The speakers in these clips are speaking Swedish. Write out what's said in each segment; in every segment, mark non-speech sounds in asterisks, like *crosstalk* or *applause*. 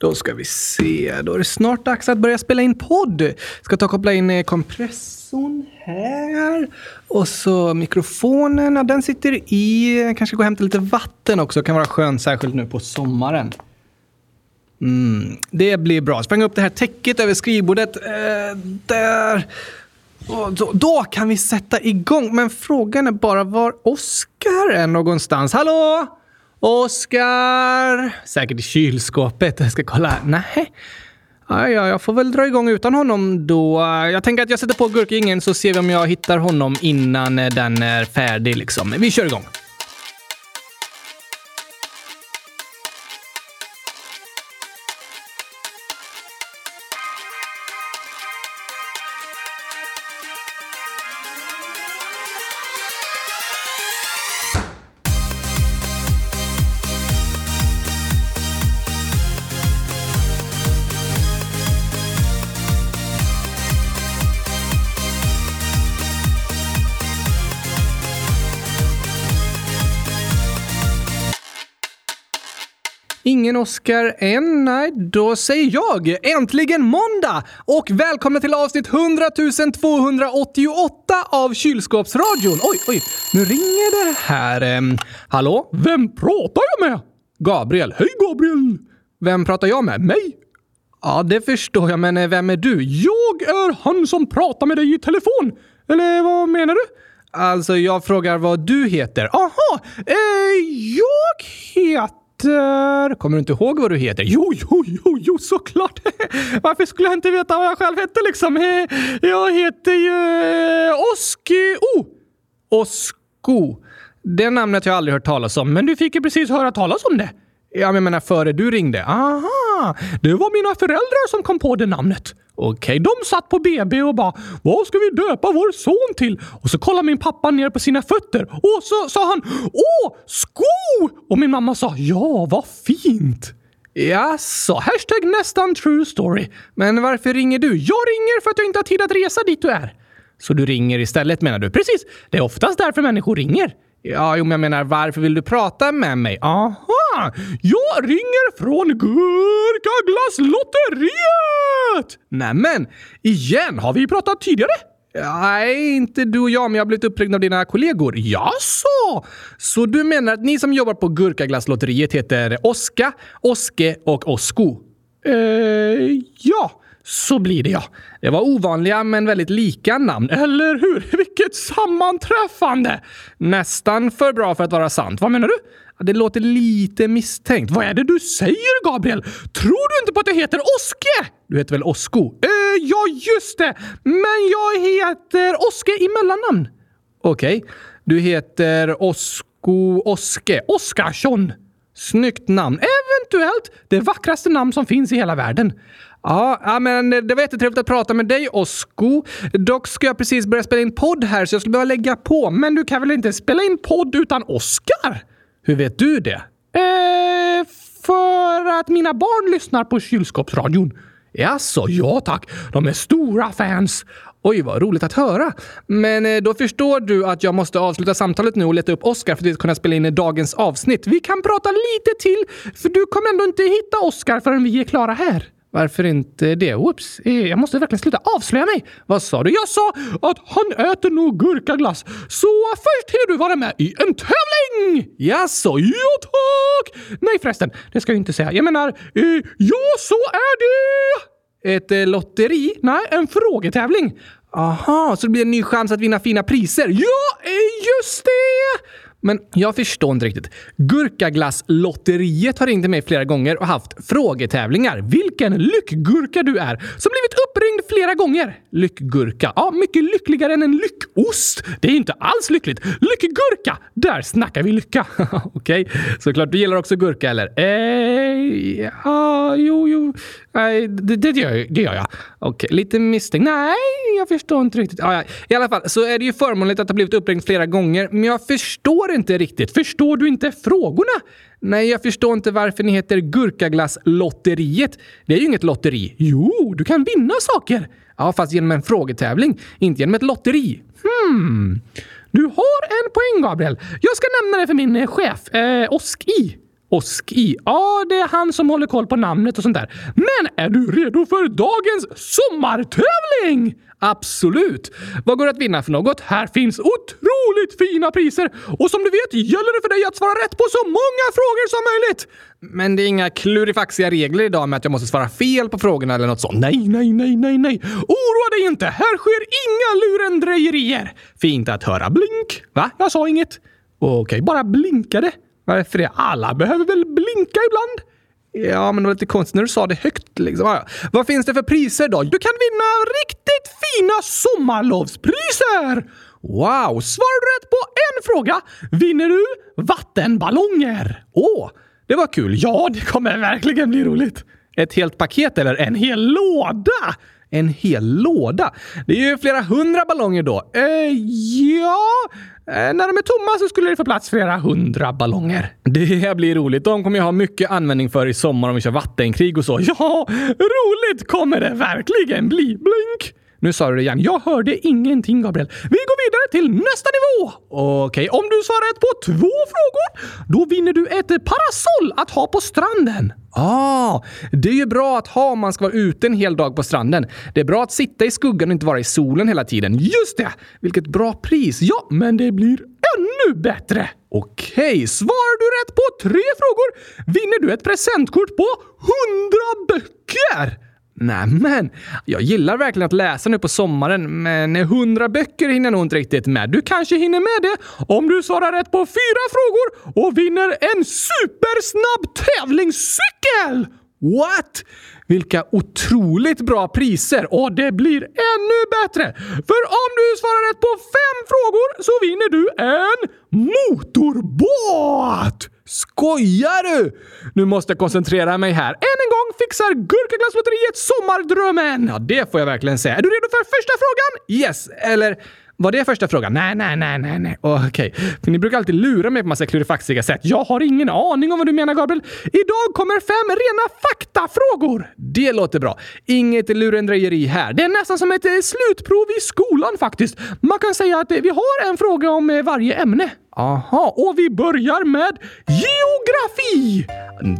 Då ska vi se. Då är det snart dags att börja spela in podd. Ska ta och koppla in eh, kompressorn här. Och så mikrofonen, ja, den sitter i. Eh, kanske gå och hämta lite vatten också. Kan vara skönt, särskilt nu på sommaren. Mm, det blir bra. Sprang upp det här täcket över skrivbordet. Eh, där. Då, då kan vi sätta igång. Men frågan är bara var Oskar är någonstans. Hallå? Oskar! Säkert i kylskåpet. Jag ska kolla. Nej. Ja, ja, jag får väl dra igång utan honom då. Jag tänker att jag sätter på gurkingen så ser vi om jag hittar honom innan eh, den är färdig. Liksom. Vi kör igång. Ingen Oscar än? Nej, då säger jag äntligen måndag! Och välkomna till avsnitt 100 288 av Kylskåpsradion. Oj, oj, nu ringer det här. Hallå? Vem pratar jag med? Gabriel. Hej Gabriel! Vem pratar jag med? Mig? Ja, det förstår jag, men eh, vem är du? Jag är han som pratar med dig i telefon. Eller vad menar du? Alltså, jag frågar vad du heter. Aha! Eh, jag heter heter... Kommer du inte ihåg vad du heter? Jo, jo, jo, jo, såklart! *laughs* Varför skulle jag inte veta vad jag själv hette liksom? Jag heter ju eh, Oski... Oh! Osko. Det namnet har jag aldrig hört talas om, men du fick ju precis höra talas om det. Ja, men jag menar före du ringde. Aha! Det var mina föräldrar som kom på det namnet. Okej, de satt på BB och bara “Vad ska vi döpa vår son till?” Och så kollade min pappa ner på sina fötter och så sa han “Åh, sko!” Och min mamma sa “Ja, vad fint!” Jaså, hashtag nästan true story. Men varför ringer du? Jag ringer för att jag inte har tid att resa dit du är. Så du ringer istället menar du? Precis, det är oftast därför människor ringer. Ja, jo, men jag menar varför vill du prata med mig? Aha! Jag ringer från Gurkaglasslotteriet! Nämen, igen? Har vi pratat tidigare? Nej, inte du och jag, men jag har blivit uppringd av dina kollegor. Jaså? Så du menar att ni som jobbar på Gurkaglasslotteriet heter Oska, Oske och Osko? Eh, ja. Så blir det ja. Det var ovanliga men väldigt lika namn. Eller hur? *laughs* Vilket sammanträffande! Nästan för bra för att vara sant. Vad menar du? Det låter lite misstänkt. Vad är det du säger, Gabriel? Tror du inte på att jag heter Oske? Du heter väl Osko? Eh, ja, just det! Men jag heter Oske i mellannamn. Okej. Okay. Du heter Osko Oske Oskarsson. Snyggt namn. Eventuellt det vackraste namn som finns i hela världen. Ja, men det var jättetrevligt att prata med dig, Osko. Dock ska jag precis börja spela in podd här så jag skulle behöva lägga på. Men du kan väl inte spela in podd utan Oskar? Hur vet du det? Eh, för att mina barn lyssnar på kylskåpsradion. Jaså, ja tack. De är stora fans. Oj, vad roligt att höra. Men eh, då förstår du att jag måste avsluta samtalet nu och leta upp Oscar för att kunna spela in dagens avsnitt. Vi kan prata lite till, för du kommer ändå inte hitta Oscar förrän vi är klara här. Varför inte det? Oops, eh, jag måste verkligen sluta avslöja mig. Vad sa du? Jag sa att han äter nog gurkaglass. Så först hinner du vara med i en tävling! Jaså, ja tack! Nej förresten, det ska jag inte säga. Jag menar, eh, ja så är det! Ett eh, lotteri? Nej, en frågetävling. Aha, så det blir en ny chans att vinna fina priser? Ja, eh, just det! Men jag förstår inte riktigt. Gurkaglasslotteriet har ringt mig flera gånger och haft frågetävlingar. Vilken lyckgurka du är! Som blivit uppringd flera gånger. Lyckgurka. Ja, mycket lyckligare än en lyckost. Det är inte alls lyckligt. Lyckgurka! Där snackar vi lycka. *laughs* Okej, okay. såklart du gillar också gurka eller? Eh, ja, jo, jo. Nej, det, det, gör, det gör jag. Okej, okay. lite misstänkt. Nej, jag förstår inte riktigt. Ja, ja. I alla fall så är det ju förmånligt att ha blivit uppringd flera gånger, men jag förstår inte riktigt. Förstår du inte frågorna? Nej, jag förstår inte varför ni heter Gurkaglasslotteriet. Det är ju inget lotteri. Jo, du kan vinna saker. Ja, fast genom en frågetävling, inte genom ett lotteri. Hmm. Du har en poäng, Gabriel. Jag ska nämna det för min eh, chef, eh, Oski. Oski. Ja, det är han som håller koll på namnet och sånt där. Men är du redo för dagens sommartävling? Absolut! Vad går det att vinna för något? Här finns otroligt fina priser och som du vet gäller det för dig att svara rätt på så många frågor som möjligt. Men det är inga klurifaxiga regler idag med att jag måste svara fel på frågorna eller något sånt. Nej, nej, nej, nej, nej. Oroa dig inte. Här sker inga lurendrejerier. Fint att höra. Blink. Va? Jag sa inget. Okej, okay, bara blinkade. Varför det? Alla behöver väl blinka ibland? Ja, men det var lite konstigt när du sa det högt. Liksom. Ja, Vad finns det för priser då? Du kan vinna riktigt fina sommarlovspriser! Wow! Svarar du rätt på en fråga vinner du vattenballonger. Åh, det var kul. Ja, det kommer verkligen bli roligt. Ett helt paket eller en hel låda? En hel låda? Det är ju flera hundra ballonger då. Eh, ja... Eh, när de är tomma så skulle det få plats flera hundra ballonger. Det blir roligt. De kommer jag ha mycket användning för i sommar om vi kör vattenkrig och så. Ja, roligt kommer det verkligen bli. Blink! Nu sa du det igen. Jag hörde ingenting, Gabriel. Vi går vidare till nästa nivå! Okej, om du svarar rätt på två frågor, då vinner du ett parasoll att ha på stranden. Ah, det är ju bra att ha om man ska vara ute en hel dag på stranden. Det är bra att sitta i skuggan och inte vara i solen hela tiden. Just det! Vilket bra pris! Ja, men det blir ännu bättre! Okej, okay. svarar du rätt på tre frågor vinner du ett presentkort på 100 böcker! Nämen, jag gillar verkligen att läsa nu på sommaren, men hundra böcker hinner jag nog inte riktigt med. Du kanske hinner med det om du svarar rätt på fyra frågor och vinner en supersnabb tävlingscykel! What? Vilka otroligt bra priser! Och det blir ännu bättre! För om du svarar rätt på fem frågor så vinner du en motorbåt! Skojar du? Nu måste jag koncentrera mig här. Än en gång fixar Gurkaglasslotteriet sommardrömmen! Ja, det får jag verkligen säga. Är du redo för första frågan? Yes, eller var det första frågan? Nej, nej, nej, nej, nej. Okej. Okay. För ni brukar alltid lura mig på massa klurifaxiga sätt. Jag har ingen aning om vad du menar, Gabriel. Idag kommer fem rena faktafrågor. Det låter bra. Inget lurendrejeri här. Det är nästan som ett eh, slutprov i skolan faktiskt. Man kan säga att eh, vi har en fråga om eh, varje ämne. Aha, och vi börjar med geografi!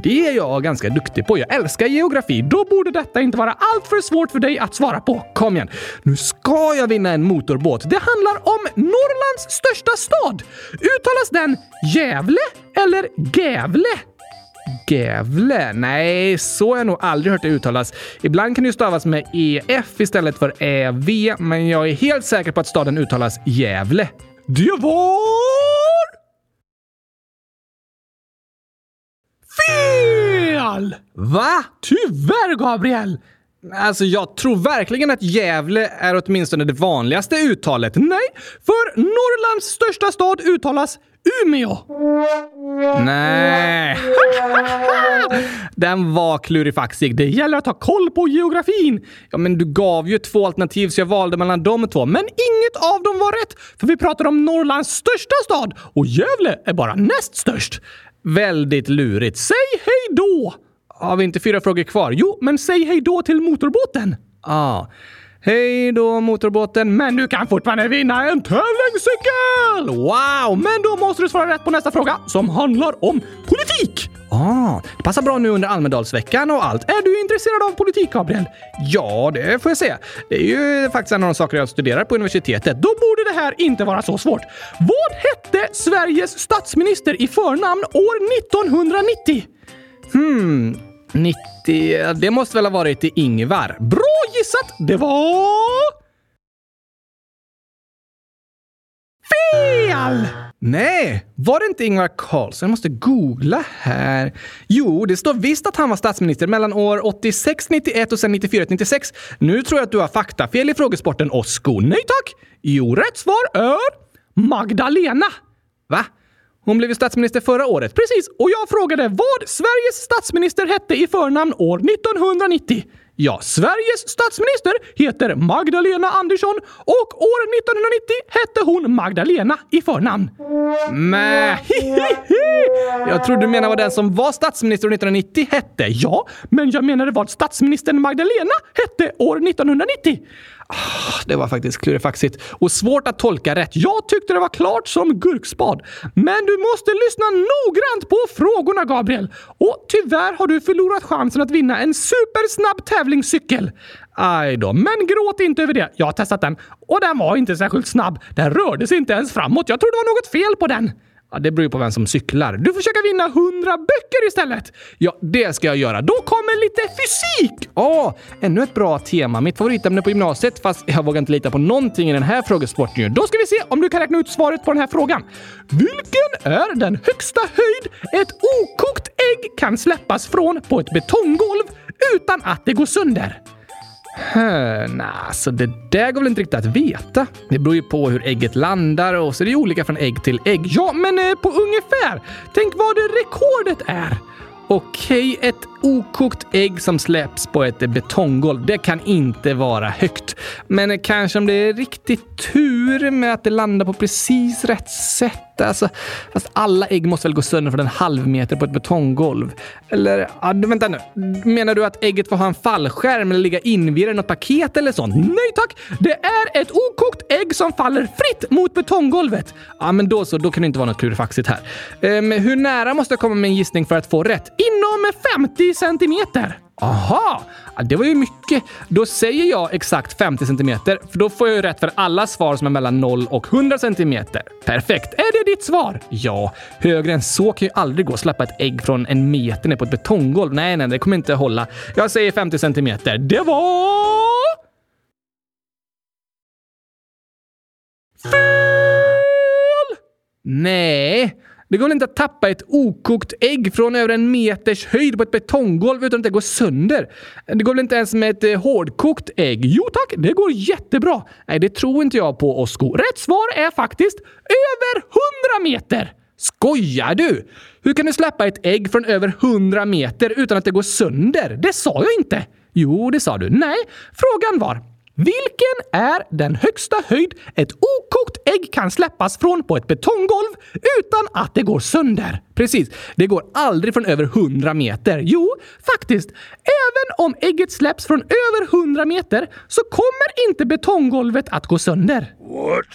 Det är jag ganska duktig på. Jag älskar geografi. Då borde detta inte vara alltför svårt för dig att svara på. Kom igen! Nu ska jag vinna en motorbåt. Det handlar om Norrlands största stad. Uttalas den Gävle eller Gävle? Gävle? Nej, så har jag nog aldrig hört det uttalas. Ibland kan det ju stavas med EF istället för EV, men jag är helt säker på att staden uttalas Gävle. Det var... Fel! Va? Tyvärr, Gabriel! Alltså, jag tror verkligen att Gävle är åtminstone det vanligaste uttalet. Nej, för Norrlands största stad uttalas Umeå. Nej. *laughs* Den var klurifaxig. Det gäller att ha koll på geografin. Ja, men du gav ju två alternativ så jag valde mellan de två. Men inget av dem var rätt, för vi pratar om Norrlands största stad och Gävle är bara näst störst. Väldigt lurigt. Säg hej då! Har vi inte fyra frågor kvar? Jo, men säg hej då till motorbåten. Ah. Hej då motorbåten, men du kan fortfarande vinna en tävlingscykel! Wow, men då måste du svara rätt på nästa fråga som handlar om politik. Ah, det passar bra nu under Almedalsveckan och allt. Är du intresserad av politik, Gabriel? Ja, det får jag säga. Det är ju faktiskt en av de saker jag studerar på universitetet. Då borde det här inte vara så svårt. Vad hette Sveriges statsminister i förnamn år 1990? Hmm, 90... Det måste väl ha varit Ingvar. Bra gissat! Det var... Fel! Nej, var det inte Ingvar Carlsson? Jag måste googla här. Jo, det står visst att han var statsminister mellan år 86, 91 och sen 94 96. Nu tror jag att du har faktafel i frågesporten, Osko. Nej tack! Jo, rätt svar är Magdalena. Va? Hon blev ju statsminister förra året. Precis, och jag frågade vad Sveriges statsminister hette i förnamn år 1990. Ja, Sveriges statsminister heter Magdalena Andersson och år 1990 hette hon Magdalena i förnamn. Mä, *laughs* Jag trodde du menade vad den som var statsminister år 1990 hette. Ja, men jag menade vad statsministern Magdalena hette år 1990. Ah, det var faktiskt klurifaxigt och svårt att tolka rätt. Jag tyckte det var klart som gurkspad. Men du måste lyssna noggrant på frågorna, Gabriel. Och tyvärr har du förlorat chansen att vinna en supersnabb tävlingscykel. Aj då, men gråt inte över det. Jag har testat den och den var inte särskilt snabb. Den rörde sig inte ens framåt. Jag tror det var något fel på den. Ja, det beror ju på vem som cyklar. Du får försöka vinna 100 böcker istället! Ja, det ska jag göra. Då kommer lite fysik! Ja, oh, ännu ett bra tema. Mitt favoritämne på gymnasiet, fast jag vågar inte lita på någonting i den här frågesporten Då ska vi se om du kan räkna ut svaret på den här frågan. Vilken är den högsta höjd ett okokt ägg kan släppas från på ett betonggolv utan att det går sönder? Nej, så det där går väl inte riktigt att veta. Det beror ju på hur ägget landar och så är det olika från ägg till ägg. Ja, men eh, på ungefär. Tänk vad rekordet är. Okej, ett okokt ägg som släpps på ett betonggolv, det kan inte vara högt. Men eh, kanske om det är riktigt tur med att det landar på precis rätt sätt. Alltså, fast alla ägg måste väl gå sönder från en halv meter på ett betonggolv? Eller, ja, vänta nu. Menar du att ägget får ha en fallskärm eller ligga invirad i något paket eller sånt? Nej tack! Det är ett okokt ägg som faller fritt mot betonggolvet. Ja, men då så. Då kan det inte vara något klurifaxigt här. Ehm, hur nära måste jag komma med en gissning för att få rätt? Inom 50 centimeter. Aha! Det var ju mycket. Då säger jag exakt 50 centimeter, för då får jag ju rätt för alla svar som är mellan 0 och 100 centimeter. Perfekt! Är det ditt svar? Ja, högre än så kan ju aldrig gå att släppa ett ägg från en meter ner på ett betonggolv. Nej, nej, det kommer inte hålla. Jag säger 50 centimeter. Det var... Fel! Nej, det går väl inte att tappa ett okokt ägg från över en meters höjd på ett betonggolv utan att det går sönder? Det går väl inte ens med ett eh, hårdkokt ägg? Jo tack, det går jättebra. Nej, det tror inte jag på, Osko. Rätt svar är faktiskt över 100 meter! Skojar du? Hur kan du släppa ett ägg från över 100 meter utan att det går sönder? Det sa jag inte! Jo, det sa du. Nej, frågan var vilken är den högsta höjd ett okokt ägg kan släppas från på ett betonggolv utan att det går sönder? Precis, det går aldrig från över 100 meter. Jo, faktiskt. Även om ägget släpps från över 100 meter så kommer inte betonggolvet att gå sönder. What?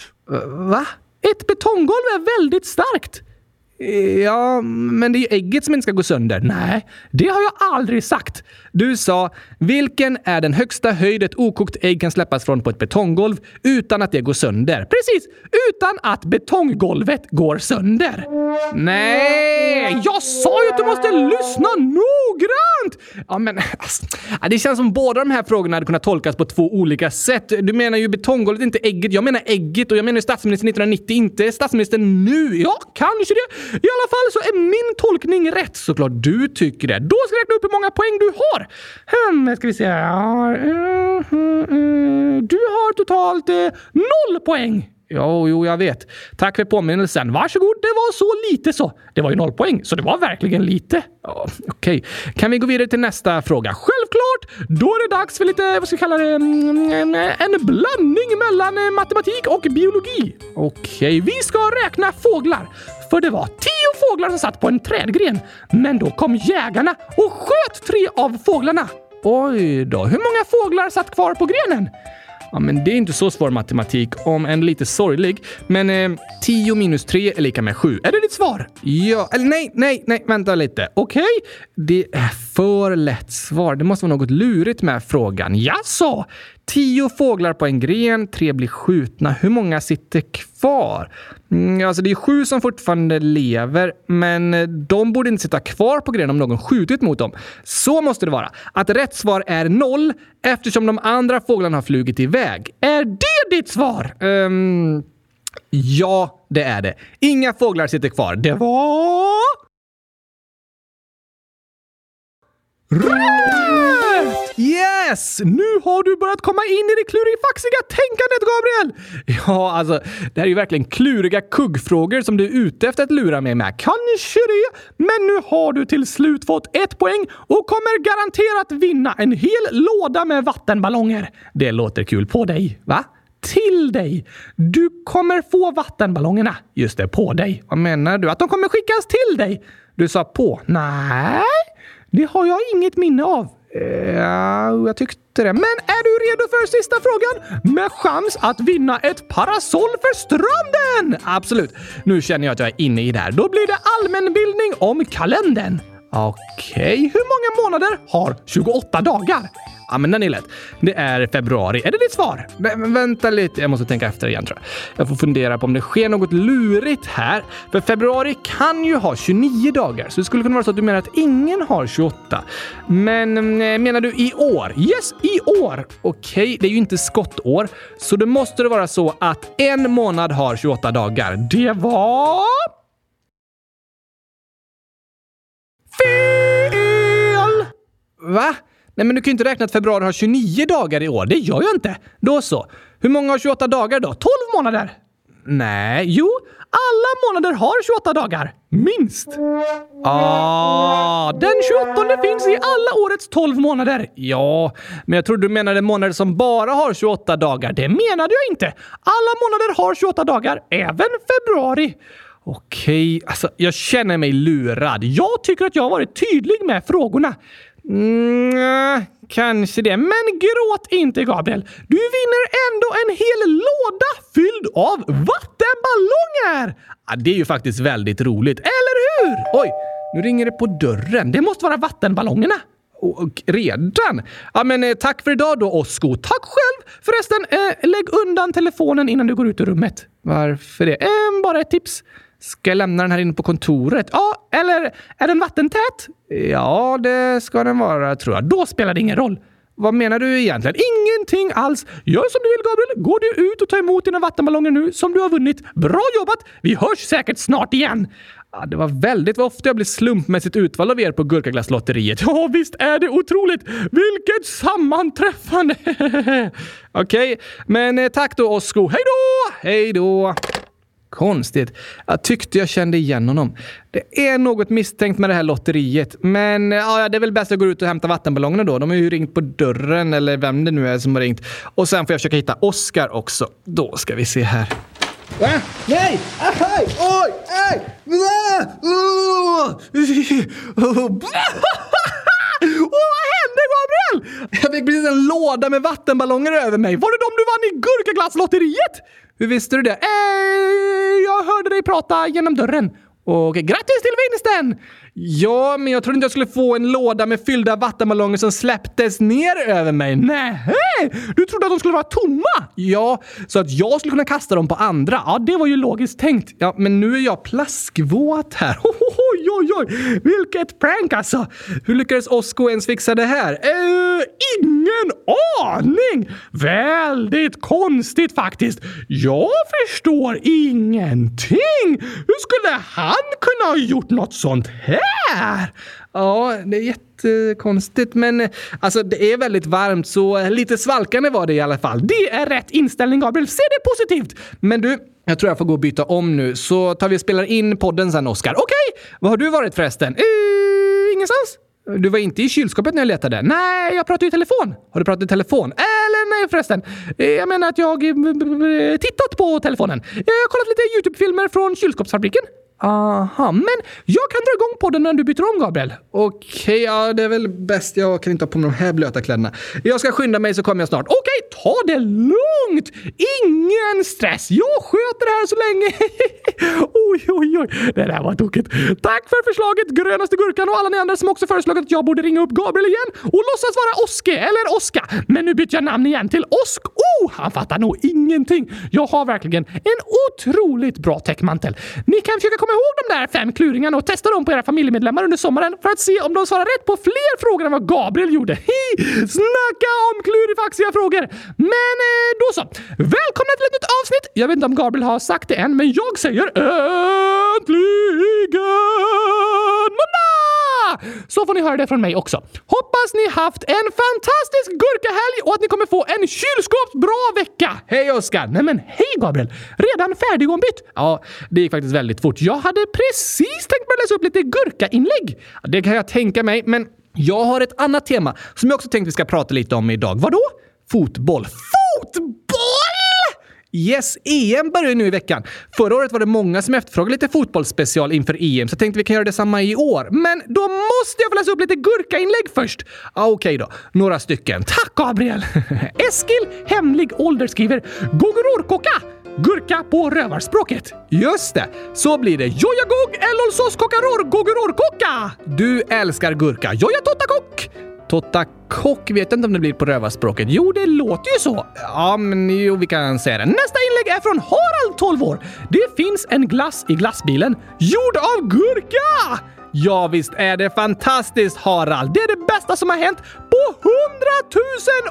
Va? Ett betonggolv är väldigt starkt. Ja, men det är ju ägget som inte ska gå sönder. Nej, det har jag aldrig sagt. Du sa “Vilken är den högsta höjd ett okokt ägg kan släppas från på ett betonggolv utan att det går sönder?” Precis! Utan att betonggolvet går sönder. Nej, jag sa ju att du måste lyssna noggrant! Ja, men alltså, det känns som båda de här frågorna hade kunnat tolkas på två olika sätt. Du menar ju betonggolvet, inte ägget. Jag menar ägget och jag menar statsministern 1990, inte statsministern nu. Ja, kanske det. I alla fall så är min tolkning rätt såklart. Du tycker det. Då ska jag räkna upp hur många poäng du har. Hmm, ska vi se. Du har totalt eh, noll poäng. Jo, jo, jag vet. Tack för påminnelsen. Varsågod, det var så lite så. Det var ju noll poäng, så det var verkligen lite. Ja, Okej, okay. kan vi gå vidare till nästa fråga? Självklart! Då är det dags för lite, vad ska vi kalla det, en, en blandning mellan eh, matematik och biologi. Okej, okay. vi ska räkna fåglar. För det var tio fåglar som satt på en trädgren. Men då kom jägarna och sköt tre av fåglarna. Oj då, hur många fåglar satt kvar på grenen? Ja, men det är inte så svår matematik, om än lite sorglig. Men eh, 10 minus 3 är lika med 7. Är det ditt svar? Ja, eller nej, nej, nej, vänta lite. Okej? Okay. Det är för lätt svar. Det måste vara något lurigt med frågan. Jaså? Tio fåglar på en gren, tre blir skjutna. Hur många sitter kvar? Mm, alltså det är sju som fortfarande lever, men eh, de borde inte sitta kvar på grenen om någon skjutit mot dem. Så måste det vara. Att rätt svar är noll eftersom de andra fåglarna har flugit iväg. Är det ditt svar? Um, ja, det är det. Inga fåglar sitter kvar. Det var... Rätt! Yes! Nu har du börjat komma in i det klurifaxiga tänkandet, Gabriel! Ja, alltså, det här är ju verkligen kluriga kuggfrågor som du är ute efter att lura mig med. Kanske det, men nu har du till slut fått ett poäng och kommer garanterat vinna en hel låda med vattenballonger. Det låter kul på dig, va? till dig. Du kommer få vattenballongerna. Just det, på dig. Vad menar du? Att de kommer skickas till dig? Du sa på. Nej, det har jag inget minne av. Ja, jag tyckte det. Men är du redo för sista frågan med chans att vinna ett parasoll för stranden? Absolut. Nu känner jag att jag är inne i det här. Då blir det allmänbildning om kalendern. Okej, okay. hur många månader har 28 dagar? Ja, men den är lätt. Det är februari. Är det ditt svar? Men, vänta lite, jag måste tänka efter igen tror jag. Jag får fundera på om det sker något lurigt här. För februari kan ju ha 29 dagar, så det skulle kunna vara så att du menar att ingen har 28. Men eh, menar du i år? Yes, i år! Okej, okay, det är ju inte skottår, så då måste det vara så att en månad har 28 dagar. Det var... Fel! Va? Nej, men du kan ju inte räkna att februari har 29 dagar i år. Det gör jag inte. Då så. Hur många har 28 dagar då? 12 månader? Nej, jo. Alla månader har 28 dagar. Minst. Ah, den 28 finns i alla årets 12 månader. Ja, men jag trodde du menade månader som bara har 28 dagar. Det menade jag inte. Alla månader har 28 dagar, även februari. Okej, alltså jag känner mig lurad. Jag tycker att jag har varit tydlig med frågorna. Mm, kanske det. Men gråt inte, Gabriel. Du vinner ändå en hel låda fylld av vattenballonger! Ja, det är ju faktiskt väldigt roligt, eller hur? Oj, nu ringer det på dörren. Det måste vara vattenballongerna. Och redan? Ja, men eh, tack för idag då, Osko. Tack själv! Förresten, eh, lägg undan telefonen innan du går ut ur rummet. Varför det? Eh, bara ett tips. Ska jag lämna den här inne på kontoret? Ja, eller är den vattentät? Ja, det ska den vara tror jag. Då spelar det ingen roll. Vad menar du egentligen? Ingenting alls! Gör som du vill Gabriel. Går du ut och tar emot dina vattenballonger nu som du har vunnit. Bra jobbat! Vi hörs säkert snart igen. Ja, det var väldigt ofta jag blir slumpmässigt utvald av er på Gurkaglasslotteriet. Ja, visst är det otroligt! Vilket sammanträffande! *laughs* Okej, okay, men eh, tack då Osko. Hej då! Hej då! Konstigt. Jag tyckte jag kände igen honom. Det är något misstänkt med det här lotteriet, men ja, det är väl bäst att jag går ut och hämtar vattenballongerna då. De har ju ringt på dörren, eller vem det nu är som har ringt. Och sen får jag försöka hitta Oscar också. Då ska vi se här. Va? Nej! Aj! Oj! Aj! *laughs* Åh vad hände Gabriel? Jag fick precis en låda med vattenballonger över mig. Var det de du vann i Gurkaglasslotteriet? Hur visste du det? Eh, jag hörde dig prata genom dörren. Och grattis till vinsten! Ja, men jag trodde inte jag skulle få en låda med fyllda vattenballonger som släpptes ner över mig. Nej, Du trodde att de skulle vara tomma? Ja, så att jag skulle kunna kasta dem på andra. Ja, det var ju logiskt tänkt. Ja, men nu är jag plaskvåt här. *laughs* Oj, oj, oj! Vilket prank alltså! Hur lyckades Osko ens fixa det här? Uh, ingen aning! Väldigt konstigt faktiskt. Jag förstår ingenting. Hur skulle han kunna ha gjort något sånt här? Där! Ja, det är jättekonstigt, men eh, alltså det är väldigt varmt så lite svalkande var det i alla fall. Det är rätt inställning, Gabriel. Se det positivt! Men du, jag tror jag får gå och byta om nu, så tar vi och spelar in podden sen, Oskar. Okej! Okay. Var har du varit förresten? Uh, ingenstans? Du var inte i kylskåpet när jag letade? Nej, jag pratade i telefon. Har du pratat i telefon? Eller nej förresten. Eh, jag menar att jag tittat på telefonen. Jag har kollat lite YouTube-filmer från kylskåpsfabriken. Aha, men jag kan dra igång podden när du byter om, Gabriel. Okej, okay, ja, det är väl bäst. Jag kan inte ha på mig de här blöta kläderna. Jag ska skynda mig så kommer jag snart. Okej, okay, ta det lugnt! Ingen stress. Jag sköter det här så länge. *laughs* oj, oj, oj. Det där var tokigt. Tack för förslaget, grönaste gurkan och alla ni andra som också föreslagit att jag borde ringa upp Gabriel igen och låtsas vara Oske eller Oska. Men nu byter jag namn igen till Osk. Oh, han fattar nog ingenting. Jag har verkligen en otroligt bra täckmantel. Ni kan försöka komma ihåg de där fem kluringarna och testa dem på era familjemedlemmar under sommaren för att se om de svarar rätt på fler frågor än vad Gabriel gjorde. *laughs* Hi! Snacka om klurifaxiga frågor! Men eh, då så. Välkomna till ett nytt avsnitt! Jag vet inte om Gabriel har sagt det än, men jag säger eh, äntligen måndag! Så får ni höra det från mig också. Hoppas ni haft en fantastisk gurkahelg och att ni kommer få en kylskåpsbra vecka! Hej Oskar! Nej men hej Gabriel! Redan färdigombytt? Ja, det gick faktiskt väldigt fort. Jag hade precis tänkt börja läsa upp lite gurkainlägg. Det kan jag tänka mig, men jag har ett annat tema som jag också tänkte vi ska prata lite om idag. Vadå? Fotboll. Fotboll! Yes, EM börjar ju nu i veckan. Förra året var det många som efterfrågade lite fotbollsspecial inför EM, så jag tänkte vi kan göra detsamma i år. Men då måste jag få läsa upp lite gurkainlägg först. Ah, Okej okay då, några stycken. Tack Gabriel! *laughs* Eskil, hemlig ålder, skriver Gogororkoka! Gurka på rövarspråket. Just det, så blir det. Jojagog elolsos kokaror gogororkoka! Du älskar gurka. Joja Tota kock vet jag inte om det blir på rövarspråket. Jo, det låter ju så. Ja, men jo, vi kan säga det. Nästa inlägg är från Harald, 12 år. Det finns en glass i glassbilen gjord av gurka! Ja, visst är det fantastiskt, Harald. Det är det bästa som har hänt på hundratusen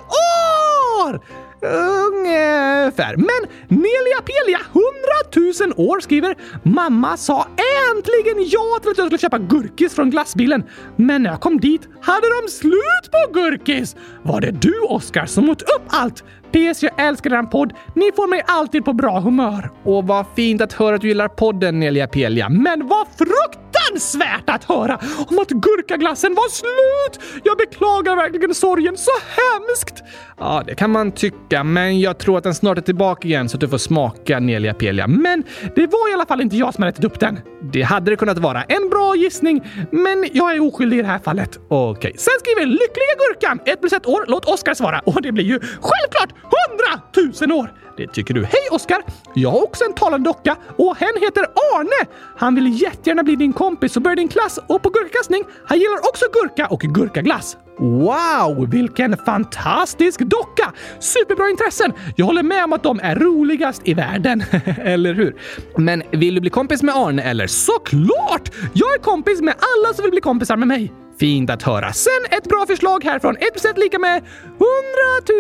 år! Ungefär. Men Nelia Pelia, hundratusen år, skriver “Mamma sa äntligen ja till att jag skulle köpa gurkis från glassbilen. Men när jag kom dit hade de slut på gurkis. Var det du, Oskar, som åt upp allt? PS, jag älskar er podd. Ni får mig alltid på bra humör. Och vad fint att höra att du gillar podden, Nelia Pelia. Men vad fruktansvärt att höra om att gurkaglassen var slut! Jag beklagar verkligen sorgen så hemskt! Ja, det kan man tycka, men jag tror att den snart är tillbaka igen så att du får smaka Nelia Pelia. Men det var i alla fall inte jag som hade ätit upp den. Det hade det kunnat vara. En bra gissning, men jag är oskyldig i det här fallet. Okej. Okay. Sen skriver Lyckliga Gurkan, ett plus ett år. Låt Oskar svara. Och det blir ju självklart hundratusen år! Det tycker du. Hej Oskar! Jag har också en talande docka och hen heter Arne. Han vill jättegärna bli din kompis och börja din klass och på gurkakastning. Han gillar också gurka och gurkaglass. Wow, vilken fantastisk docka! Superbra intressen! Jag håller med om att de är roligast i världen. *laughs* eller hur? Men vill du bli kompis med Arne eller? Såklart! Jag är kompis med alla som vill bli kompisar med mig. Fint att höra. Sen ett bra förslag härifrån. 1 lika med 100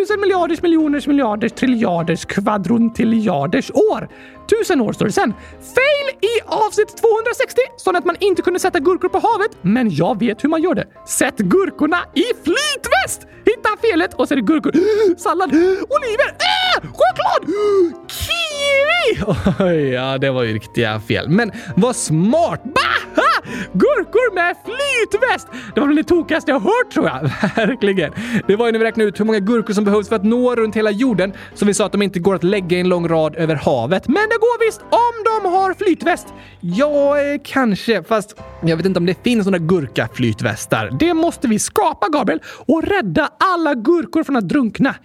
000 miljarders miljoners miljarders triljarders kvadrontiljarders år. Tusen år står det sen. Fail i avsnitt 260! Så att man inte kunde sätta gurkor på havet, men jag vet hur man gör det. Sätt gurkorna i flytväst! Hitta felet och så är det gurkor, *gasps* sallad, oliver, äh, choklad, kiwi! Oj, ja, det var ju riktiga fel. Men vad smart! Baha! Gurkor med flytväst! Det var väl det tokigaste jag hört tror jag. *laughs* Verkligen. Det var ju när vi räknade ut hur många gurkor som behövs för att nå runt hela jorden som vi sa att de inte går att lägga i en lång rad över havet. Men det går visst om de har flytväst. Ja, eh, kanske, fast jag vet inte om det finns några gurkaflytvästar. Det måste vi skapa, Gabriel, och rädda alla gurkor från att drunkna.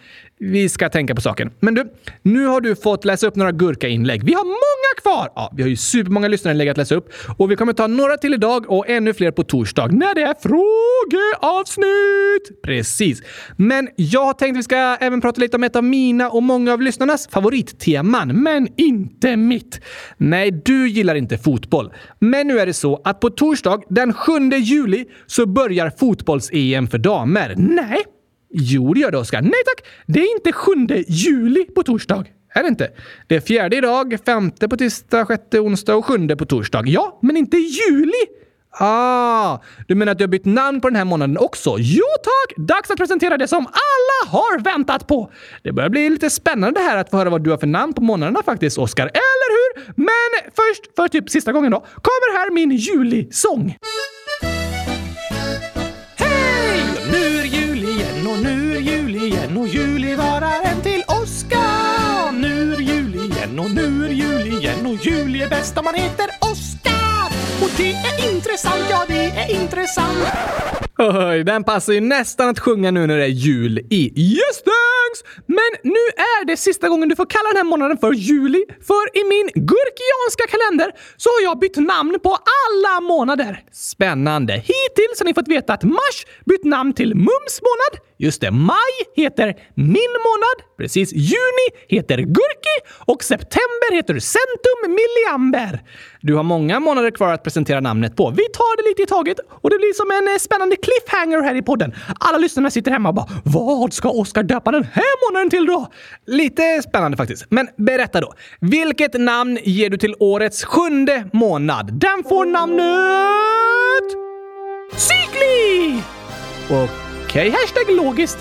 Vi ska tänka på saken. Men du, nu har du fått läsa upp några gurkainlägg. Vi har många kvar! Ja, vi har ju supermånga lyssnarinlägg att läsa upp och vi kommer ta några till idag och ännu fler på torsdag när det är frågeavsnitt! Precis. Men jag tänkte vi ska även prata lite om ett av mina och många av lyssnarnas favoritteman, men inte mitt. Nej, du gillar inte fotboll. Men nu är det så att på torsdag den 7 juli så börjar fotbolls-EM för damer. Nej, Jo, det gör det, Oskar. Nej tack! Det är inte 7 juli på torsdag. Är det inte? Det är fjärde idag, femte på tisdag, sjätte onsdag och sjunde på torsdag. Ja, men inte juli! Ah, du menar att du har bytt namn på den här månaden också? Jo tack! Dags att presentera det som alla har väntat på! Det börjar bli lite spännande här att få höra vad du har för namn på månaderna faktiskt, Oskar. Eller hur? Men först, för typ sista gången då, kommer här min julisång. Mm. Bäst om man heter Oskar. Och det är intressant, ja det är intressant. Oj, den passar ju nästan att sjunga nu när det är jul i. Yes thanks! Men nu är det sista gången du får kalla den här månaden för juli. För i min gurkianska kalender så har jag bytt namn på alla månader. Spännande. Hittills har ni fått veta att mars bytt namn till mums månad. Just det, maj heter min månad. Precis. Juni heter gurki och september heter centum milliamber. Du har många månader kvar att presentera namnet på. Vi tar det lite i taget och det blir som en eh, spännande cliffhanger här i podden. Alla lyssnarna sitter hemma och bara “Vad ska Oskar döpa den här månaden till då?” Lite spännande faktiskt. Men berätta då. Vilket namn ger du till årets sjunde månad? Den får namnet... Cykli! Okej, okay, hashtag logiskt.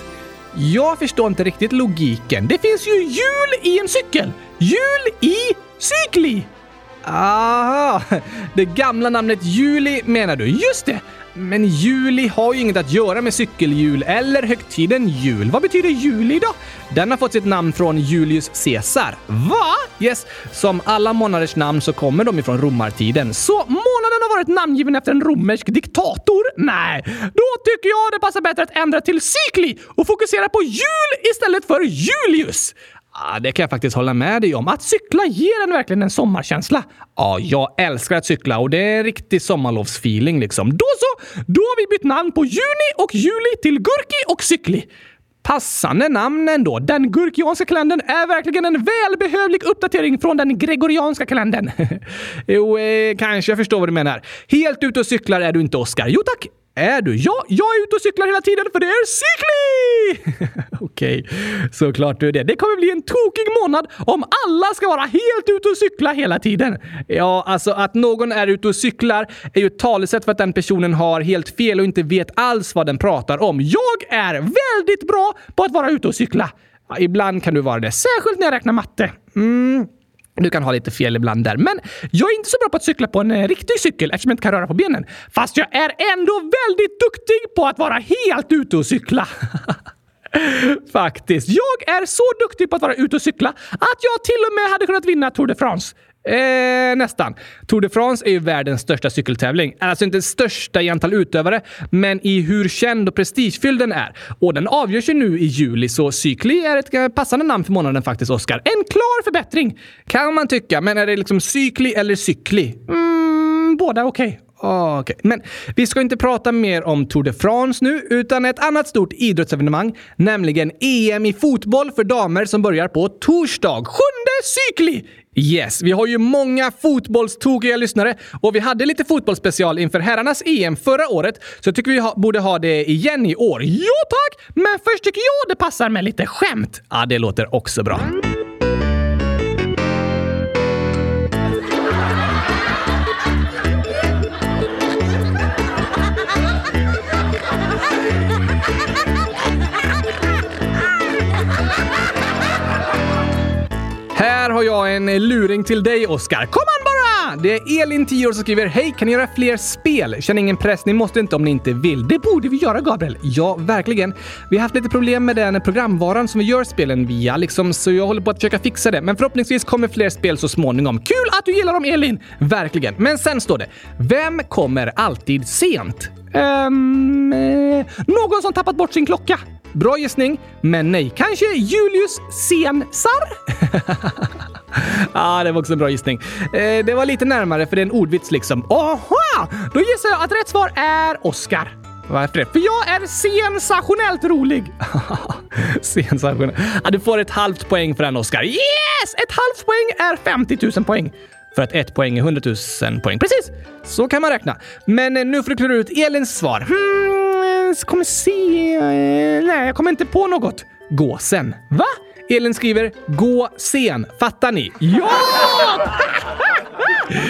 Jag förstår inte riktigt logiken. Det finns ju hjul i en cykel. Hjul i cykli! Aha! Det gamla namnet Juli menar du? Just det! Men juli har ju inget att göra med cykelhjul eller högtiden jul. Vad betyder juli då? Den har fått sitt namn från Julius Caesar. Va? Yes, som alla månaders namn så kommer de ifrån romartiden. Så månaden har varit namngiven efter en romersk diktator? Nej, då tycker jag det passar bättre att ändra till cykli och fokusera på jul istället för Julius. Ah, det kan jag faktiskt hålla med dig om. Att cykla ger en verkligen en sommarkänsla. Ja, jag älskar att cykla och det är en riktig sommarlovsfeeling liksom. Då så! Då har vi bytt namn på juni och juli till Gurki och Cykli. Passande namn ändå. Den gurkianska kalendern är verkligen en välbehövlig uppdatering från den gregorianska kalendern. *laughs* jo, eh, kanske jag förstår vad du menar. Helt ute och cyklar är du inte, Oskar. Jo tack, är du? Ja, jag är ute och cyklar hela tiden för det är cykli! *laughs* Okej, okay. såklart du är det. Det kommer bli en tokig månad om alla ska vara helt ute och cykla hela tiden. Ja, alltså att någon är ute och cyklar är ju ett talesätt för att den personen har helt fel och inte vet alls vad den pratar om. Jag är väldigt bra på att vara ute och cykla. Ja, ibland kan du vara det, särskilt när jag räknar matte. Mm. Du kan ha lite fel ibland där. Men jag är inte så bra på att cykla på en eh, riktig cykel eftersom jag inte kan röra på benen. Fast jag är ändå väldigt duktig på att vara helt ute och cykla. *laughs* Faktiskt. Jag är så duktig på att vara ute och cykla att jag till och med hade kunnat vinna Tour de France. Eh, nästan. Tour de France är ju världens största cykeltävling. Alltså inte största i antal utövare, men i hur känd och prestigefylld den är. Och den avgörs ju nu i juli, så cykli är ett eh, passande namn för månaden faktiskt, Oscar. En klar förbättring, kan man tycka. Men är det liksom cykli eller cykli? Mm, båda okej. Ah, okay. Okay. Men vi ska inte prata mer om Tour de France nu, utan ett annat stort idrottsevenemang, nämligen EM i fotboll för damer som börjar på torsdag. Sjunde cykli! Yes, vi har ju många fotbollstokiga lyssnare och vi hade lite fotbollsspecial inför herrarnas EM förra året, så jag tycker vi ha, borde ha det igen i år. Jo tack! Men först tycker jag det passar med lite skämt. Ja, det låter också bra. Har jag en eh, luring till dig, Oskar. Kom an bara! Det är Elin, 10 år, som skriver “Hej, kan ni göra fler spel? Känn ingen press, ni måste inte om ni inte vill.” Det borde vi göra, Gabriel. Ja, verkligen. Vi har haft lite problem med den programvaran som vi gör spelen via, liksom, så jag håller på att försöka fixa det. Men förhoppningsvis kommer fler spel så småningom. Kul att du gillar dem, Elin! Verkligen. Men sen står det “Vem kommer alltid sent?” Um, eh, någon som tappat bort sin klocka. Bra gissning, men nej. Kanske Julius Caesar? *laughs* Ja, ah, det var också en bra gissning. Eh, det var lite närmare för det är en ordvits liksom. Aha! Då gissar jag att rätt svar är Oscar. Varför det? För jag är sensationellt rolig! *laughs* sensationellt. Ah, du får ett halvt poäng för den, Oscar. Yes! Ett halvt poäng är 50 000 poäng. För att ett poäng är 100 000 poäng. Precis! Så kan man räkna. Men eh, nu får du klura ut Elins svar. Hmm, kommer se... Eh, nej, jag kommer inte på något. Gåsen. Va? Elin skriver gå sen. Fattar ni? Ja! *laughs*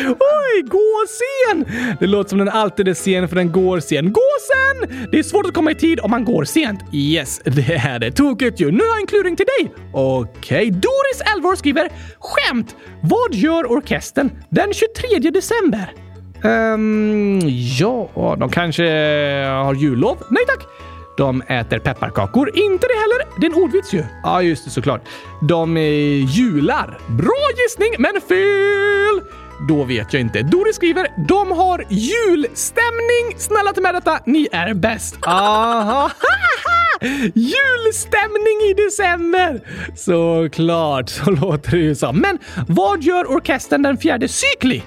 Oj, gå sen! Det låter som den alltid är sen för den går sen. Gå sen! Det är svårt att komma i tid om man går sent. Yes, det är det. Tokigt ju. Nu har jag en kluring till dig. Okej, okay. Doris, 11 år, skriver Skämt! Vad gör orkestern den 23 december? Um, ja, de kanske har jullov? Nej tack! De äter pepparkakor. Inte det heller. Det är en ordvits ju. Ja, just det, såklart. De eh, jular. Bra gissning, men fel! Då vet jag inte. Doris skriver “De har julstämning”. Snälla ta med detta. Ni är bäst. Aha! *laughs* Julstämning i december! Såklart, så låter det ju som. Men vad gör orkestern den fjärde cykli?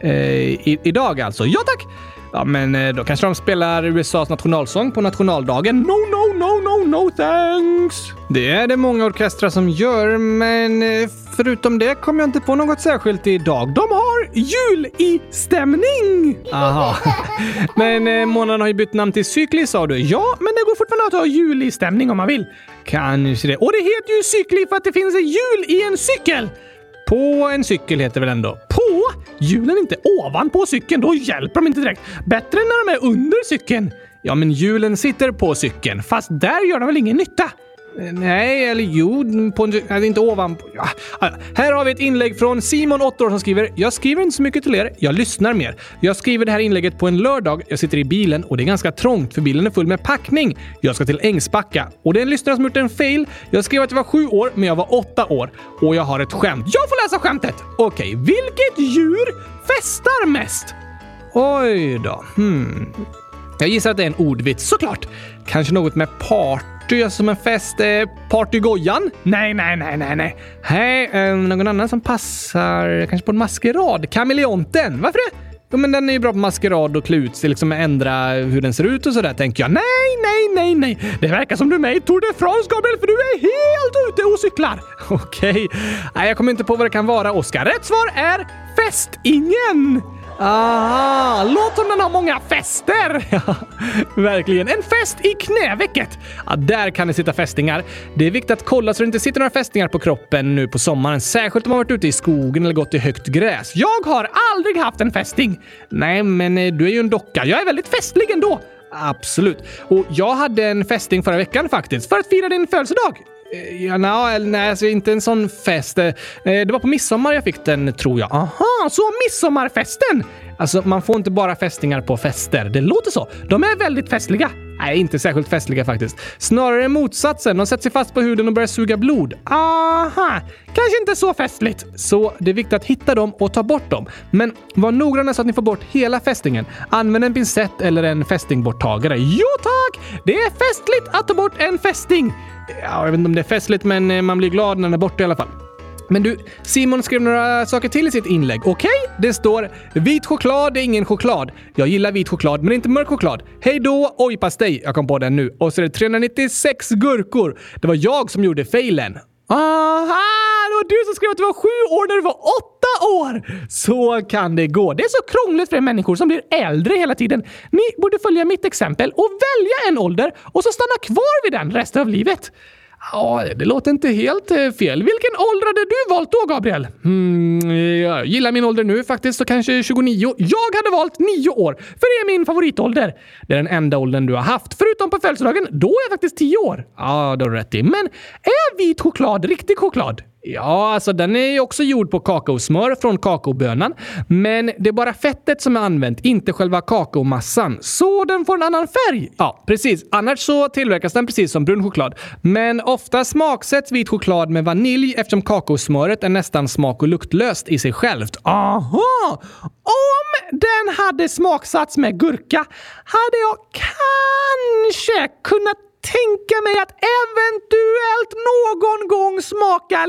Eh, i, idag alltså? Ja tack! Ja, men eh, då kanske de spelar USAs nationalsång på nationaldagen. No, no, no, no, no thanks! Det är det många orkestrar som gör, men eh, förutom det kommer jag inte på något särskilt idag. De har jul i stämning! Aha. *laughs* Men eh, månaden har ju bytt namn till Cykli sa du. Ja, men det går fortfarande att ha jul i stämning om man vill. Kanske det. Och det heter ju Cykli för att det finns en jul i en cykel. På en cykel heter det väl ändå? På? Hjulen är inte ovanpå cykeln, då hjälper de inte direkt. Bättre när de är under cykeln. Ja, men hjulen sitter på cykeln, fast där gör de väl ingen nytta? Eh, nej, eller jo, på en, alltså inte ovanpå. Ja. Ah, här har vi ett inlägg från Simon, 8 år, som skriver “Jag skriver inte så mycket till er, jag lyssnar mer. Jag skriver det här inlägget på en lördag. Jag sitter i bilen och det är ganska trångt för bilen är full med packning. Jag ska till Ängsbacka och det är en lyssnare som gjort en fail. Jag skrev att jag var sju år, men jag var åtta år och jag har ett skämt. Jag får läsa skämtet! Okej, vilket djur festar mest? Oj då. Hmm. Jag gissar att det är en ordvits, såklart. Kanske något med party, som en fest. Eh, partygojan? Nej, nej, nej, nej, nej. Nej, eh, någon annan som passar kanske på en maskerad? Kameleonten? Varför det? Jo, men den är ju bra på maskerad och klä ut sig, liksom ändra hur den ser ut och sådär, tänker jag. Nej, nej, nej, nej. Det verkar som du är med i Tour de France, Gabriel, för du är helt ute och cyklar. *laughs* Okej. Okay. Nej, jag kommer inte på vad det kan vara, Oskar. Rätt svar är fästingen. Aha, låt som den har många fäster! *laughs* verkligen. En fest i knävecket! Ja, där kan det sitta fästingar. Det är viktigt att kolla så det inte sitter några fästingar på kroppen nu på sommaren, särskilt om man varit ute i skogen eller gått i högt gräs. Jag har aldrig haft en fästing! Nej, men eh, du är ju en docka. Jag är väldigt festlig ändå. Absolut. Och jag hade en fästing förra veckan faktiskt, för att fira din födelsedag. Ja, no, nej, alltså inte en sån fest. Eh, det var på midsommar jag fick den, tror jag. Aha, så midsommarfesten! Alltså, man får inte bara fästingar på fester. Det låter så. De är väldigt festliga. Nej, inte särskilt festliga faktiskt. Snarare motsatsen. De sätter sig fast på huden och börjar suga blod. Aha! Kanske inte så festligt. Så det är viktigt att hitta dem och ta bort dem. Men var noggranna så att ni får bort hela fästingen. Använd en pincett eller en fästingborttagare. Jo tack! Det är festligt att ta bort en fästing. Ja, jag vet inte om det är festligt, men eh, man blir glad när den är borta i alla fall. Men du, Simon skrev några saker till i sitt inlägg. Okej? Okay? Det står “Vit choklad är ingen choklad. Jag gillar vit choklad, men inte mörk choklad. Hej då, oj pastej. Jag kom på den nu. Och så är det 396 gurkor. Det var jag som gjorde failen. Aha! Det var du som skrev att du var sju år när du var åtta år! Så kan det gå. Det är så krångligt för människor som blir äldre hela tiden. Ni borde följa mitt exempel och välja en ålder och så stanna kvar vid den resten av livet. Ja, det låter inte helt eh, fel. Vilken ålder hade du valt då, Gabriel? Hmm, jag gillar min ålder nu faktiskt, så kanske 29. Jag hade valt 9 år, för det är min favoritålder. Det är den enda åldern du har haft, förutom på födelsedagen. Då är jag faktiskt 10 år. Ja, det har du rätt i. Men är vit choklad riktig choklad? Ja, alltså den är ju också gjord på kakaosmör från kakaobönan. Men det är bara fettet som är använt, inte själva kakaomassan. Så den får en annan färg. Ja, precis. Annars så tillverkas den precis som brun choklad. Men ofta smaksätts vit choklad med vanilj eftersom kakaosmöret är nästan smak och luktlöst i sig självt. Aha! Om den hade smaksatts med gurka hade jag kanske kunnat tänka mig att eventuellt någon gång smaka